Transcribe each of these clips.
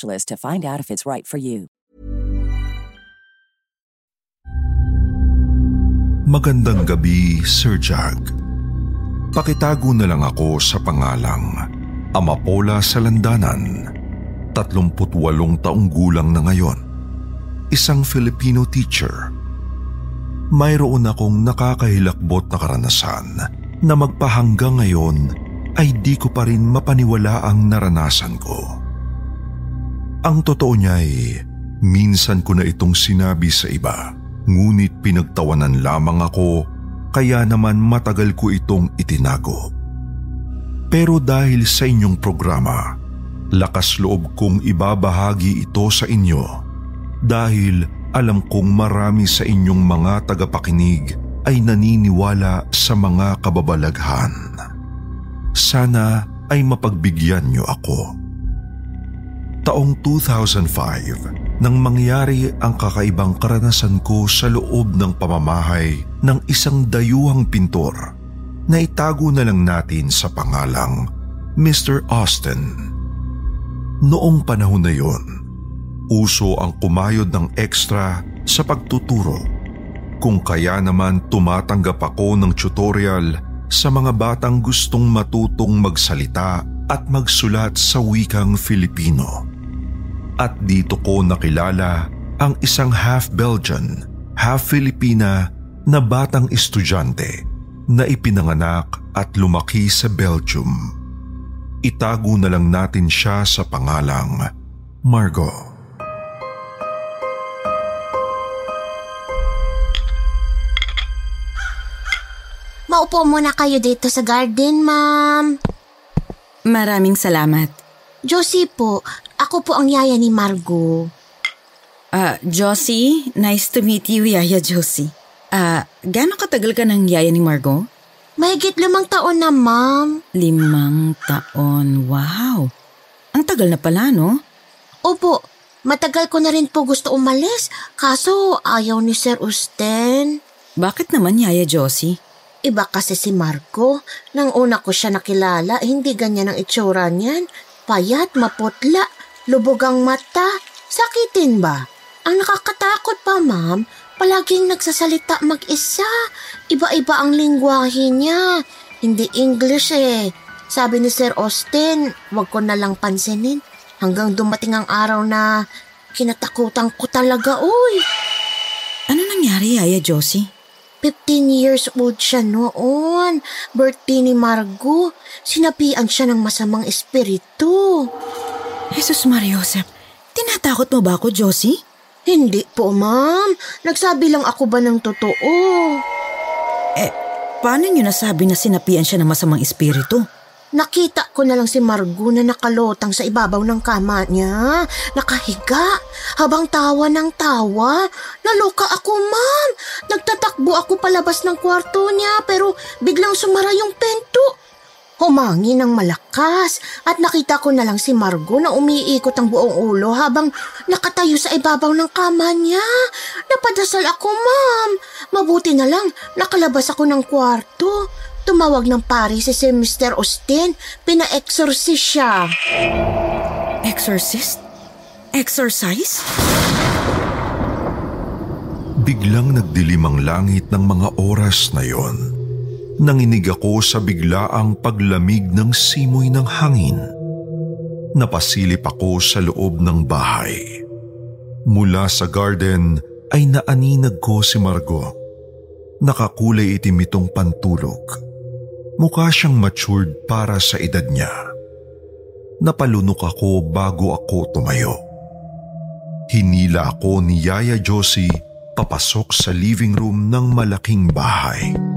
to find out if it's right for you. Magandang gabi, Sir Jack. Pakitago na lang ako sa pangalang Amapola Salandanan, 38 taong gulang na ngayon. Isang Filipino teacher. Mayroon akong nakakahilakbot na karanasan na magpahanggang ngayon ay di ko pa rin mapaniwala ang naranasan ko. Ang totoo niya ay minsan ko na itong sinabi sa iba, ngunit pinagtawanan lamang ako kaya naman matagal ko itong itinago. Pero dahil sa inyong programa, lakas loob kong ibabahagi ito sa inyo dahil alam kong marami sa inyong mga tagapakinig ay naniniwala sa mga kababalaghan. Sana ay mapagbigyan niyo ako. Taong 2005 nang mangyari ang kakaibang karanasan ko sa loob ng pamamahay ng isang dayuhang pintor na itago na lang natin sa pangalang Mr. Austin. Noong panahon na yon, uso ang kumayod ng extra sa pagtuturo kung kaya naman tumatanggap ako ng tutorial sa mga batang gustong matutong magsalita at magsulat sa wikang Filipino. At dito ko nakilala ang isang half Belgian, half Filipina na batang estudyante na ipinanganak at lumaki sa Belgium. Itago na lang natin siya sa pangalang Margot. Maupo muna kayo dito sa garden, ma'am. Maraming salamat. Josie po, ako po ang yaya ni Margo. Ah, Josie, nice to meet you, Yaya Josie. Ah, gaano katagal ka ng yaya ni Margot? Mahigit limang taon na, ma'am. Limang taon, wow. Ang tagal na pala, no? Opo, matagal ko na rin po gusto umalis, kaso ayaw ni Sir Usten. Bakit naman, Yaya Josie? Iba kasi si Marco. Nang una ko siya nakilala, hindi ganyan ang itsura niyan. Payat, maputla, lubog ang mata. Sakitin ba? Ang nakakatakot pa, ma'am, palaging nagsasalita mag-isa. Iba-iba ang lingwahe niya. Hindi English eh. Sabi ni Sir Austin, wag ko na lang pansinin. Hanggang dumating ang araw na kinatakutan ko talaga, uy. Ano nangyari, Yaya Josie? 15 years old siya noon. Birthday ni Margo. Sinapian siya ng masamang espiritu. Jesus Mariosep, tinatakot mo ba ako, Josie? Hindi po, ma'am. Nagsabi lang ako ba ng totoo? Eh, paano niyo nasabi na sinapian siya ng masamang espiritu? Nakita ko na lang si Margo na nakalotang sa ibabaw ng kama niya. Nakahiga. Habang tawa ng tawa. Naloka ako, ma'am. Nagtatakbo ako palabas ng kwarto niya pero biglang sumara yung pento. Humangi ng malakas at nakita ko na lang si Margo na umiikot ang buong ulo habang nakatayo sa ibabaw ng kama niya. Napadasal ako, ma'am. Mabuti na lang nakalabas ako ng kwarto. Tumawag ng pari si si Mr. Austin. Pina-exorcist siya. Exorcist? Exorcise? Biglang nagdilim ang langit ng mga oras na yon. Nanginig ako sa biglaang paglamig ng simoy ng hangin. Napasilip ako sa loob ng bahay. Mula sa garden ay naaninag ko si Margo. Nakakulay itim itong pantulog. Mukha siyang matured para sa edad niya. Napalunok ako bago ako tumayo. Hinila ako ni Yaya Josie papasok sa living room ng malaking bahay.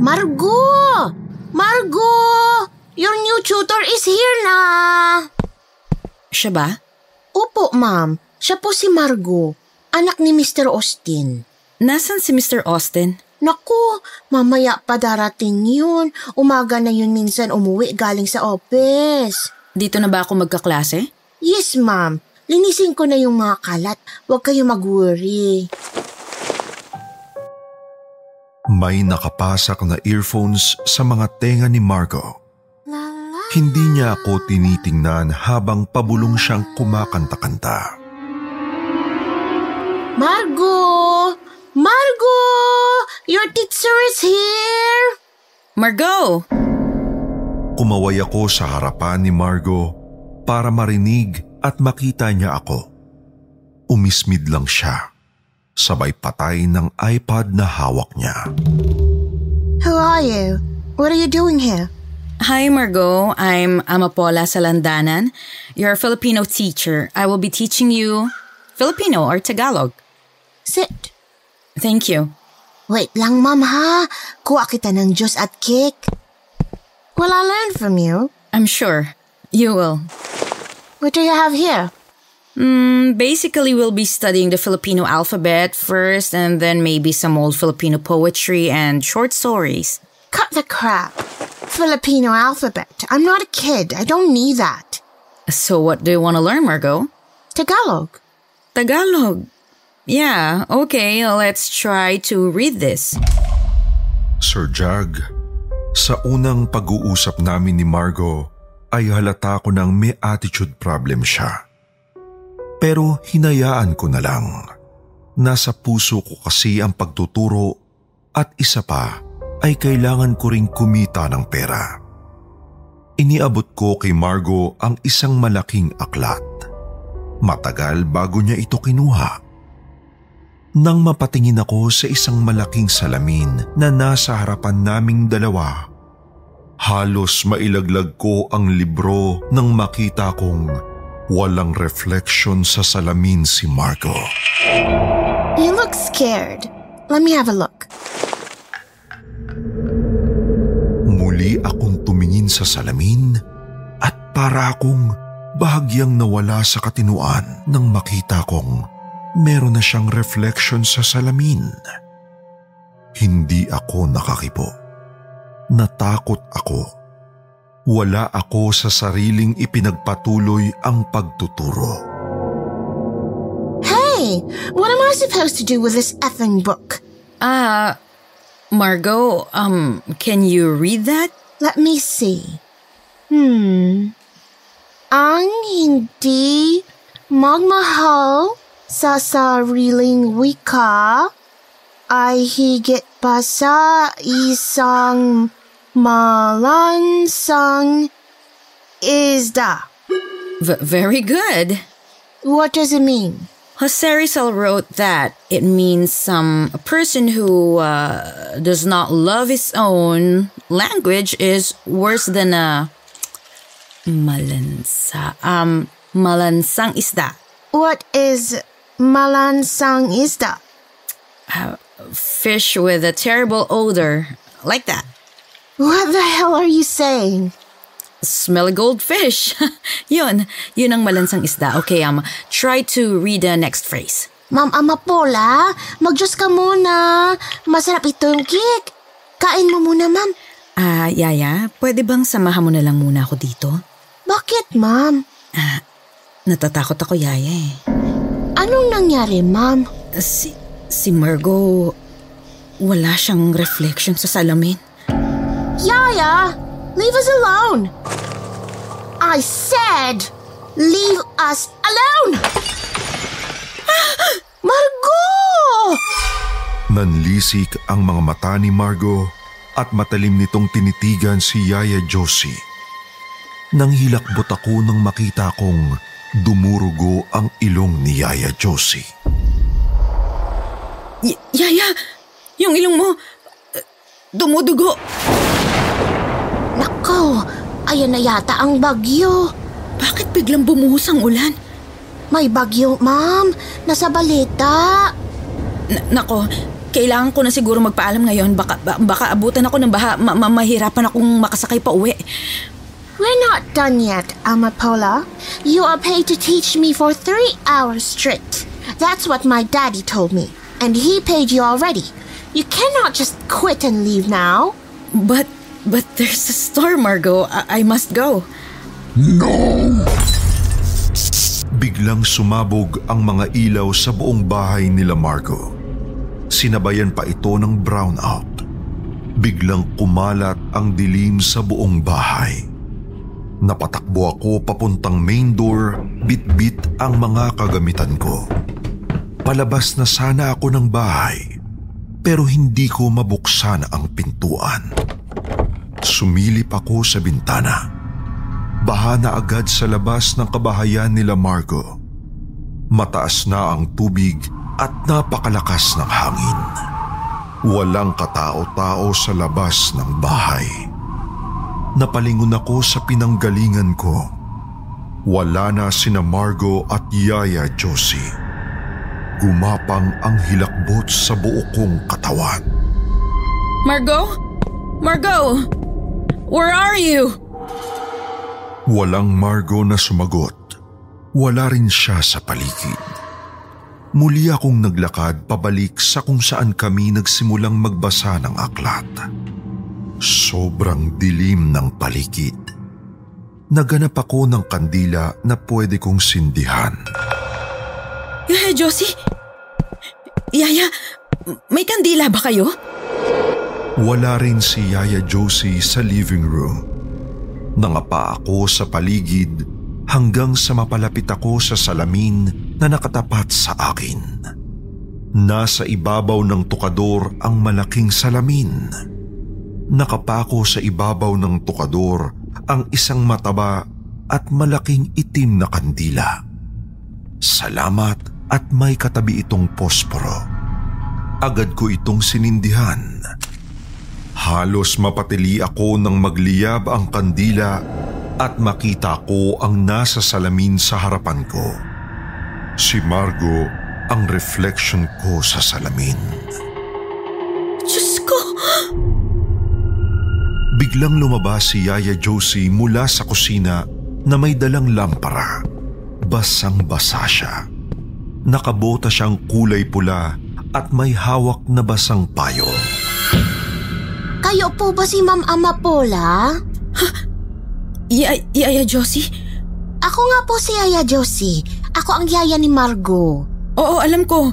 Margo! Margo! Your new tutor is here na! Siya ba? Opo, ma'am. Siya po si Margo, anak ni Mr. Austin. Nasaan si Mr. Austin? Naku, mamaya pa darating yun. Umaga na yun minsan umuwi galing sa office. Dito na ba ako magkaklase? Yes, ma'am. Linisin ko na yung mga kalat. Huwag kayo mag-worry. May nakapasak na earphones sa mga tenga ni Margo. Hindi niya ako tinitingnan habang pabulong siyang kumakanta-kanta. Margo! Margo! Your teacher is here! Margot! Kumaway ako sa harapan ni Margo para marinig at makita niya ako. Umismid lang siya. Sabay patay ng iPad na hawak niya. Who are you? What are you doing here? Hi, Margot. I'm Amapola Salandanan, your Filipino teacher. I will be teaching you Filipino or Tagalog. Sit. Thank you. Wait lang, ma'am ha. Kuha kita ng juice at cake. Will I learn from you? I'm sure you will. What do you have here? Mm, basically, we'll be studying the Filipino alphabet first, and then maybe some old Filipino poetry and short stories. Cut the crap. Filipino alphabet. I'm not a kid. I don't need that. So, what do you want to learn, Margot? Tagalog. Tagalog. Yeah, okay, let's try to read this. Sir Jag, sa unang pag-uusap namin ni Margo ay halata ko ng may attitude problem siya. Pero hinayaan ko na lang. Nasa puso ko kasi ang pagtuturo at isa pa ay kailangan ko ring kumita ng pera. Iniabot ko kay Margo ang isang malaking aklat. Matagal bago niya ito kinuha. Nang mapatingin ako sa isang malaking salamin na nasa harapan naming dalawa, halos mailaglag ko ang libro nang makita kong walang reflection sa salamin si Marco. You look scared. Let me have a look. Muli akong tumingin sa salamin at para akong bahagyang nawala sa katinuan nang makita kong meron na siyang reflection sa salamin. Hindi ako nakakipo. Natakot ako. Wala ako sa sariling ipinagpatuloy ang pagtuturo. Hey, what am I supposed to do with this effing book? Uh, Margot, um, can you read that? Let me see. Hmm. Ang hindi magmahal sa sariling wika ay higit pa sa isang malansang isda. V- very good. What does it mean? Jose Rizal wrote that it means some a person who uh, does not love his own language is worse than a malansa. Um, malansang isda. What is malansang isda? Fish with a terrible odor. Like that. What the hell are you saying? Smelly goldfish. yun. Yun ang malansang isda. Okay, um, try to read the next phrase. Ma'am Amapola, mag-Diyos ka muna. Masarap ito yung cake. Kain mo muna, ma'am. Ah, Yaya, pwede bang samahan mo na lang muna ako dito? Bakit, ma'am? Natatakot ako, Yaya eh. Anong nangyari, ma'am? Si, si Margot, wala siyang reflection sa salamin. Yaya, leave us alone. I said, leave us alone. Margot! Nanlisik ang mga mata ni Margo at matalim nitong tinitigan si Yaya Josie. Nang hilakbot ako nang makita kong Dumurugo ang ilong ni Yaya Josie. Y- Yaya, yung ilong mo, uh, dumudugo. Nako, ayan na yata ang bagyo. Bakit biglang bumuhos ang ulan? May bagyo, ma'am. Nasa balita. N- nako, kailangan ko na siguro magpaalam ngayon. Baka, ba- baka abutan ako ng baha. Ma- ma- mahirapan akong makasakay pa uwi. We're not done yet, Amapola. You are paid to teach me for three hours straight. That's what my daddy told me. And he paid you already. You cannot just quit and leave now. But, but there's a storm, Margot. I, I must go. Biglang sumabog ang mga ilaw sa buong bahay nila Margo. Sinabayan pa ito ng brownout. Biglang kumalat ang dilim sa buong bahay. Napatakbo ako papuntang main door, bit-bit ang mga kagamitan ko. Palabas na sana ako ng bahay, pero hindi ko mabuksan ang pintuan. Sumilip ako sa bintana. Baha na agad sa labas ng kabahayan nila Margo. Mataas na ang tubig at napakalakas ng hangin. Walang katao-tao sa labas ng bahay. Napalingon ako sa pinanggalingan ko. Wala na sina Margo at Yaya Josie. Gumapang ang hilakbot sa buo kong katawan. Margot? Margot! Where are you? Walang Margo na sumagot. Wala rin siya sa paligid. Muli akong naglakad pabalik sa kung saan kami nagsimulang magbasa ng aklat. Sobrang dilim ng paligid. Naganap ako ng kandila na pwede kong sindihan. Yaya Josie? Yaya, may kandila ba kayo? Wala rin si Yaya Josie sa living room. Nangapa ako sa paligid hanggang sa mapalapit ako sa salamin na nakatapat sa akin. Nasa ibabaw ng tukador ang malaking salamin. Nakapako sa ibabaw ng tukador ang isang mataba at malaking itim na kandila. Salamat at may katabi itong posporo. Agad ko itong sinindihan. Halos mapatili ako nang magliyab ang kandila at makita ko ang nasa salamin sa harapan ko. Si Margo ang reflection ko sa salamin. Diyos ko! Biglang lumabas si Yaya Josie mula sa kusina na may dalang lampara. Basang-basa siya. Nakabota siyang kulay pula at may hawak na basang payong. Kayo po ba si Ma'am Amapola? Y- Yaya Josie? Ako nga po si Yaya Josie. Ako ang yaya ni Margo. Oo, alam ko.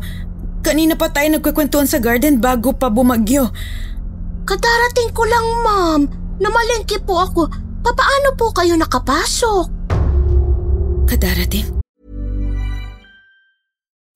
Kanina pa tayo nagkukwentuhan sa garden bago pa bumagyo. Kadarating ko lang, ma'am. Namalengke po ako. Papaano po kayo nakapasok? Kadarating?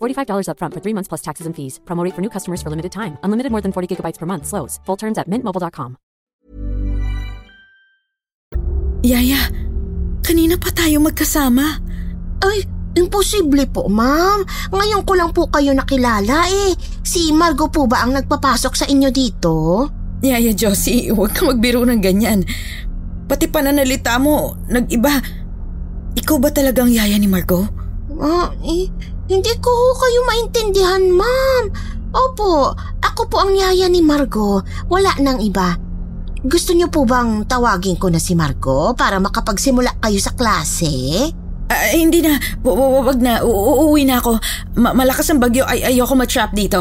$45 upfront for three months plus taxes and fees. Promo rate for new customers for limited time. Unlimited more than 40 gigabytes per month. Slows. Full terms at mintmobile.com. Yaya, kanina pa tayo magkasama. Ay, imposible po, ma'am. Ngayon ko lang po kayo nakilala eh. Si Margo po ba ang nagpapasok sa inyo dito? Yaya Josie, huwag ka magbiro ng ganyan. Pati pananalita mo, nag-iba. Ikaw ba talagang yaya ni Marco? Ah, eh, hindi ko ho kayo maintindihan, ma'am. Opo, ako po ang yaya ni Margo. Wala nang iba. Gusto niyo po bang tawagin ko na si Margo para makapagsimula kayo sa klase? Ah, hindi na, wag na, U- uuwi na ako. Ma- malakas ang bagyo, ay ayoko matrap dito.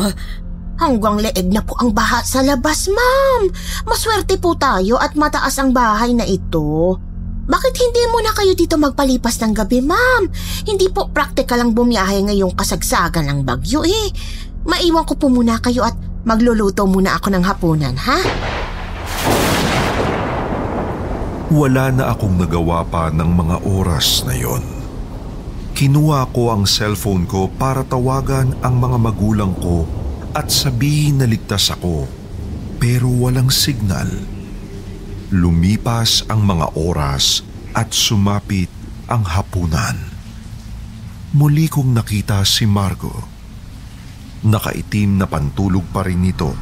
Hanggang leeg na po ang baha sa labas, ma'am. Maswerte po tayo at mataas ang bahay na ito. Bakit hindi muna kayo dito magpalipas ng gabi, ma'am? Hindi po praktikal ang bumiyahe ngayong kasagsagan ng bagyo eh. Maiwan ko po muna kayo at magluluto muna ako ng hapunan, ha? Wala na akong nagawa pa ng mga oras na yon. Kinuha ko ang cellphone ko para tawagan ang mga magulang ko at sabihin na ligtas ako pero walang signal. Lumipas ang mga oras at sumapit ang hapunan. Muli kong nakita si Margo. Nakaitim na pantulog pa rin ito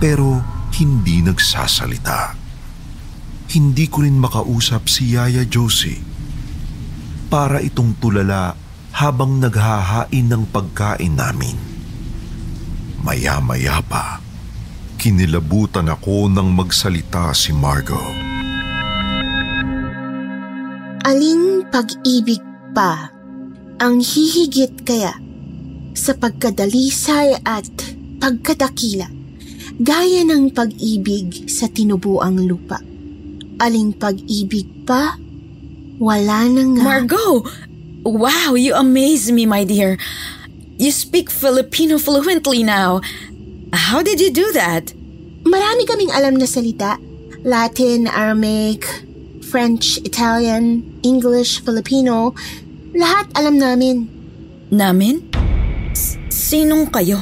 pero hindi nagsasalita. Hindi ko rin makausap si Yaya Josie. Para itong tulala habang naghahain ng pagkain namin. Maya-maya pa, kinilabutan ako nang magsalita si Margo. Aling pag-ibig pa ang hihigit kaya sa pagkadalisay at pagkadakila gaya ng pag-ibig sa tinubuang lupa. Aling pag-ibig pa? Wala na nga. Margot! Wow, you amaze me, my dear. You speak Filipino fluently now. How did you do that? Marami kaming alam na salita. Latin, Aramaic, French, Italian, English, Filipino. Lahat alam namin. Namin? S- sinong kayo?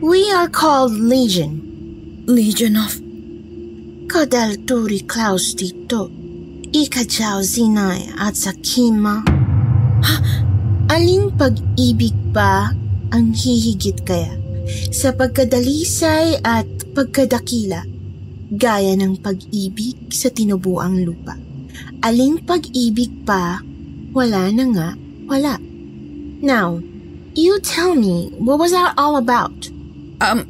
We are called Legion. Legion of... Kadalturi Klaus dito. Ikajaw zinay at sakima. Aling pag-ibig ba ang hihigit kaya sa pagkadalisay at pagkadakila gaya ng pag-ibig sa tinubuang lupa? Aling pag-ibig pa wala na nga wala. Now, you tell me, what was that all about? Um,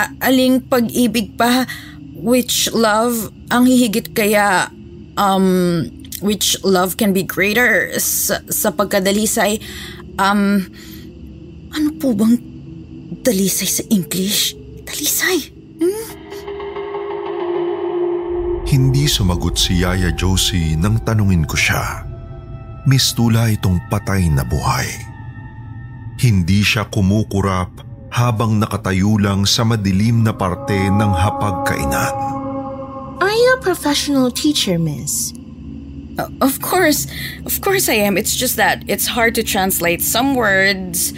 a- aling pag-ibig pa, which love ang hihigit kaya, um, which love can be greater sa, sa pagkadalisay, um, ano po bang dalisay sa English? Dalisay? Hindi sumagot si Yaya Josie nang tanungin ko siya. Mistula itong patay na buhay. Hindi siya kumukurap habang nakatayo lang sa madilim na parte ng hapagkainan. Are you a professional teacher, miss? Uh, of course, of course I am. It's just that it's hard to translate some words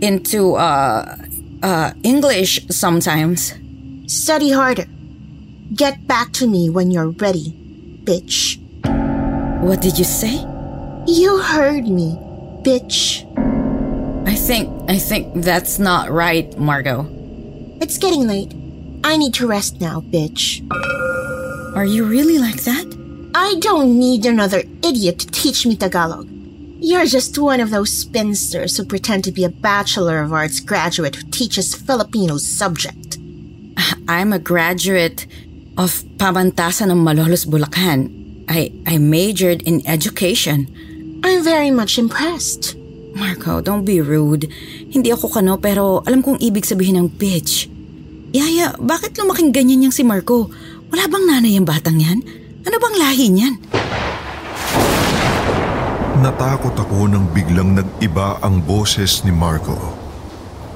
into uh, uh, English sometimes. Study harder. Get back to me when you're ready, bitch. What did you say? You heard me, bitch. I think I think that's not right, Margot. It's getting late. I need to rest now, bitch. Are you really like that? I don't need another idiot to teach me Tagalog. You're just one of those spinsters who pretend to be a Bachelor of Arts graduate who teaches Filipino subject. I'm a graduate of Pamantasan ng Malolos, Bulacan. I I majored in education. I'm very much impressed. Marco, don't be rude. Hindi ako kano pero alam kong ibig sabihin ng bitch. Yaya, bakit lumaking ganyan yang si Marco? Wala bang nanay ang batang yan? Ano bang lahi niyan? Natakot ako nang biglang nag-iba ang boses ni Marco.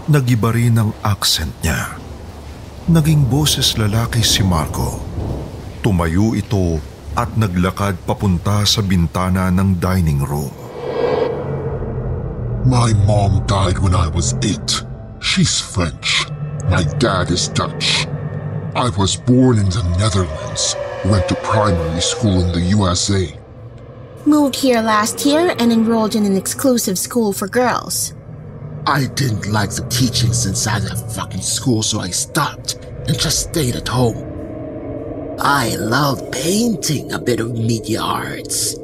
Nag-iba rin ang accent niya. Naging boses lalaki si Marco. Tumayo ito at naglakad papunta sa bintana ng dining room. My mom died when I was eight. She's French. My dad is Dutch. I was born in the Netherlands, went to primary school in the USA. Moved here last year and enrolled in an exclusive school for girls. I didn't like the teachings inside that fucking school, so I stopped and just stayed at home. I love painting a bit of media arts.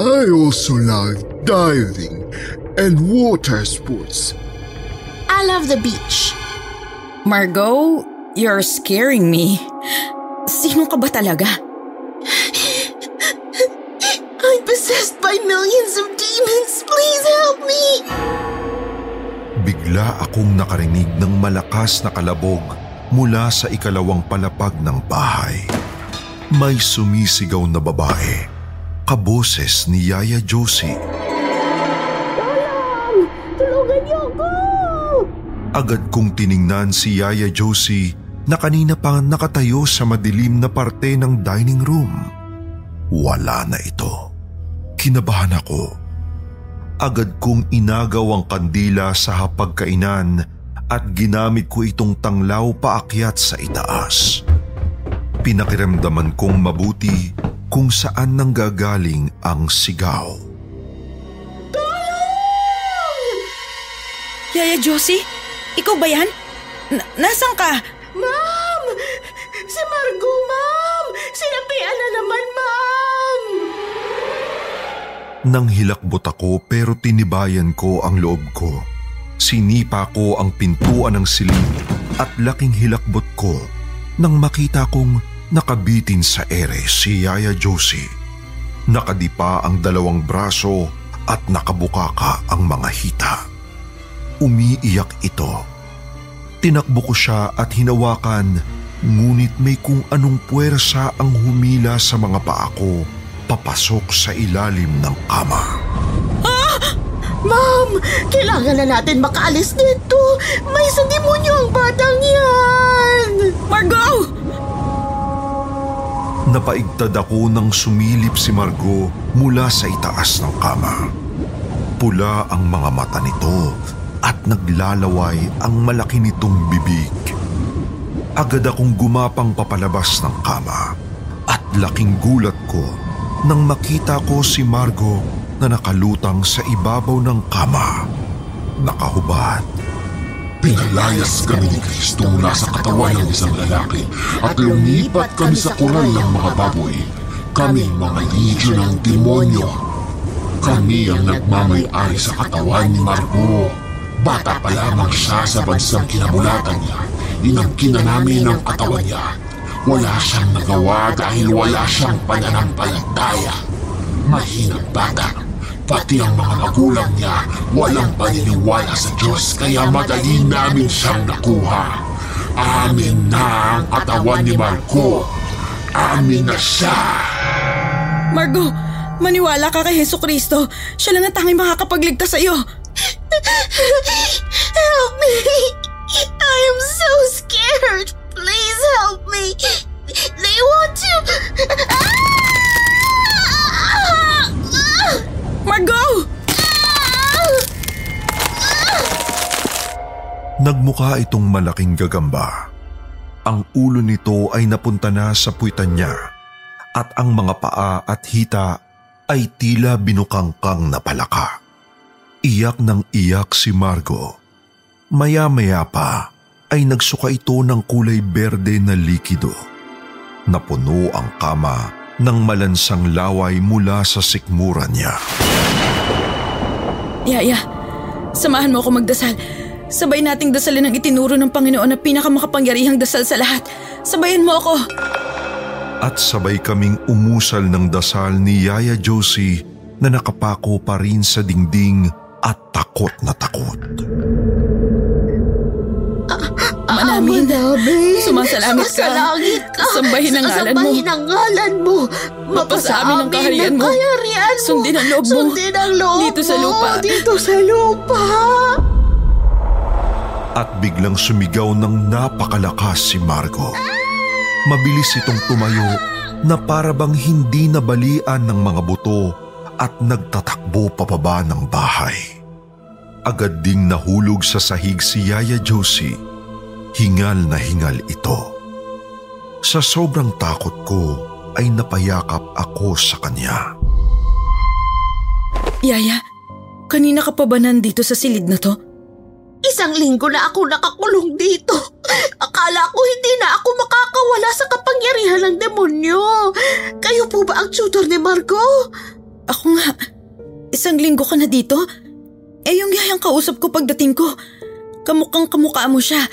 I also love diving and water sports. I love the beach. Margot, you're scaring me. Sino ka ba talaga? Bigla akong nakarinig ng malakas na kalabog mula sa ikalawang palapag ng bahay. May sumisigaw na babae. Kaboses ni Yaya Josie. Tulungan niyo ako! Agad kong tiningnan si Yaya Josie na kanina pa nakatayo sa madilim na parte ng dining room. Wala na ito. Kinabahan ako. Agad kong inagaw ang kandila sa hapagkainan at ginamit ko itong tanglaw paakyat sa itaas. Pinakiramdaman kong mabuti kung saan nanggagaling ang sigaw. Yaya Josie? Ikaw ba yan? Na- nasaan ka? Ma'am! Nang hilakbot ako pero tinibayan ko ang loob ko. Sinipa ko ang pintuan ng silid at laking hilakbot ko nang makita kong nakabitin sa ere si Yaya Josie. Nakadipa ang dalawang braso at nakabukaka ang mga hita. Umiiyak ito. Tinakbo ko siya at hinawakan ngunit may kung anong puwersa ang humila sa mga paa ko papasok sa ilalim ng kama. Ma'am! Kailangan na natin makaalis dito! May sa demonyo ang batang yan! Margot! Napaigtad ako nang sumilip si Margot mula sa itaas ng kama. Pula ang mga mata nito at naglalaway ang malaki nitong bibig. Agad akong gumapang papalabas ng kama at laking gulat ko nang makita ko si Margot na nakalutang sa ibabaw ng kama. Nakahubad. Pinalayas kami ni Kristo mula sa katawan ng isang lalaki at lumipat kami sa koral ng mga baboy. Kami mga legion ng demonyo. Kami ang nagmamay-ari sa katawan ni Margot. Bata pa lamang siya sa bansang kinamulatan niya. Inangkin na namin ang katawan niya. Wala siyang nagawa dahil wala siyang pananampalataya. Mahinang bata. Pati ang mga magulang niya walang paniniwala sa Diyos kaya madali namin siyang nakuha. Amin na ang katawan ni Marco. Amin na siya. Margot, maniwala ka kay Heso Kristo. Siya lang ang tanging makakapagligtas sa iyo. Help me! I am so scared! Please help me! They want to... Margot! Nagmukha itong malaking gagamba. Ang ulo nito ay napunta na sa puwitan niya at ang mga paa at hita ay tila binukangkang na palaka. Iyak ng iyak si Margo. Maya-maya pa ay nagsuka ito ng kulay berde na likido. Napuno ang kama ng malansang laway mula sa sikmura niya. Yaya, samahan mo ako magdasal. Sabay nating dasalin ang itinuro ng Panginoon na pinakamakapangyarihang dasal sa lahat. Sabayan mo ako. At sabay kaming umusal ng dasal ni Yaya Josie na nakapako pa rin sa dingding at takot na takot. Namin, namin. sumasalangit ka. Sumasalangit ka. Sambahin ang ngalan mo. Sasambahin ang ngalan mo. Mapasa amin ang kaharian mo. kaharian mo. Sundin ang loob mo. Sundin ang loob Dito sa lupa. Dito sa lupa. At biglang sumigaw ng napakalakas si Margo. Mabilis itong tumayo na parabang hindi nabalian ng mga buto at nagtatakbo pababa ng bahay. agad ding nahulog sa sahig si Yaya Josie. Hingal na hingal ito. Sa sobrang takot ko ay napayakap ako sa kanya. Yaya, kanina ka pa ba nandito sa silid na to? Isang linggo na ako nakakulong dito. Akala ko hindi na ako makakawala sa kapangyarihan ng demonyo. Kayo po ba ang tutor ni Margot? Ako nga, isang linggo ka na dito? Eh yung yayang kausap ko pagdating ko, kamukhang kamukha mo siya.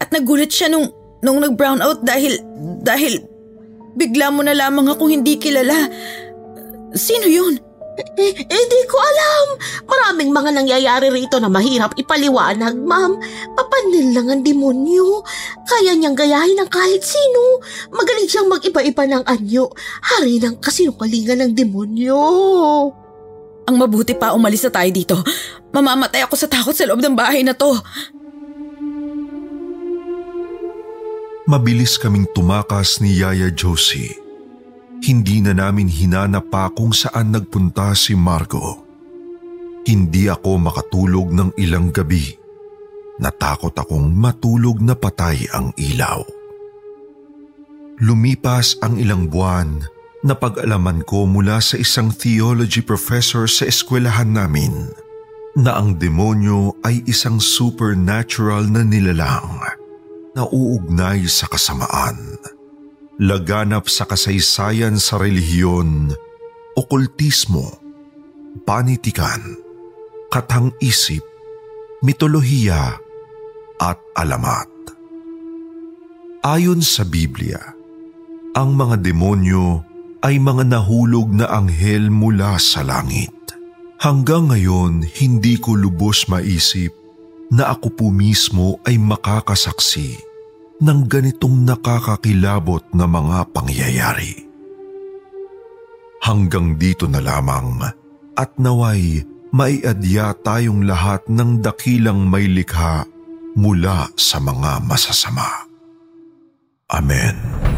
At nagulat siya nung, nung nag-brown out dahil, dahil bigla mo na lamang ako hindi kilala. Sino yun? Eh, eh, di ko alam. Maraming mga nangyayari rito na mahirap ipaliwanag, ma'am. Papanil lang ang demonyo. Kaya niyang gayahin ng kahit sino. Magaling siyang mag-iba-iba ng anyo. Hari ng kasinungalingan ng demonyo. Ang mabuti pa umalis na tayo dito. Mamamatay ako sa takot sa loob ng bahay na to. Mabilis kaming tumakas ni Yaya Josie. Hindi na namin hinanap pa kung saan nagpunta si Margo. Hindi ako makatulog ng ilang gabi. Natakot akong matulog na patay ang ilaw. Lumipas ang ilang buwan na pag-alaman ko mula sa isang theology professor sa eskwelahan namin na ang demonyo ay isang supernatural na nilalang na uugnay sa kasamaan. Laganap sa kasaysayan sa relihiyon, okultismo, panitikan, katang-isip, mitolohiya at alamat. Ayon sa Biblia, ang mga demonyo ay mga nahulog na anghel mula sa langit. Hanggang ngayon, hindi ko lubos maisip na ako po mismo ay makakasaksi ng ganitong nakakakilabot na mga pangyayari. Hanggang dito na lamang at naway maiadya tayong lahat ng dakilang may likha mula sa mga masasama. Amen.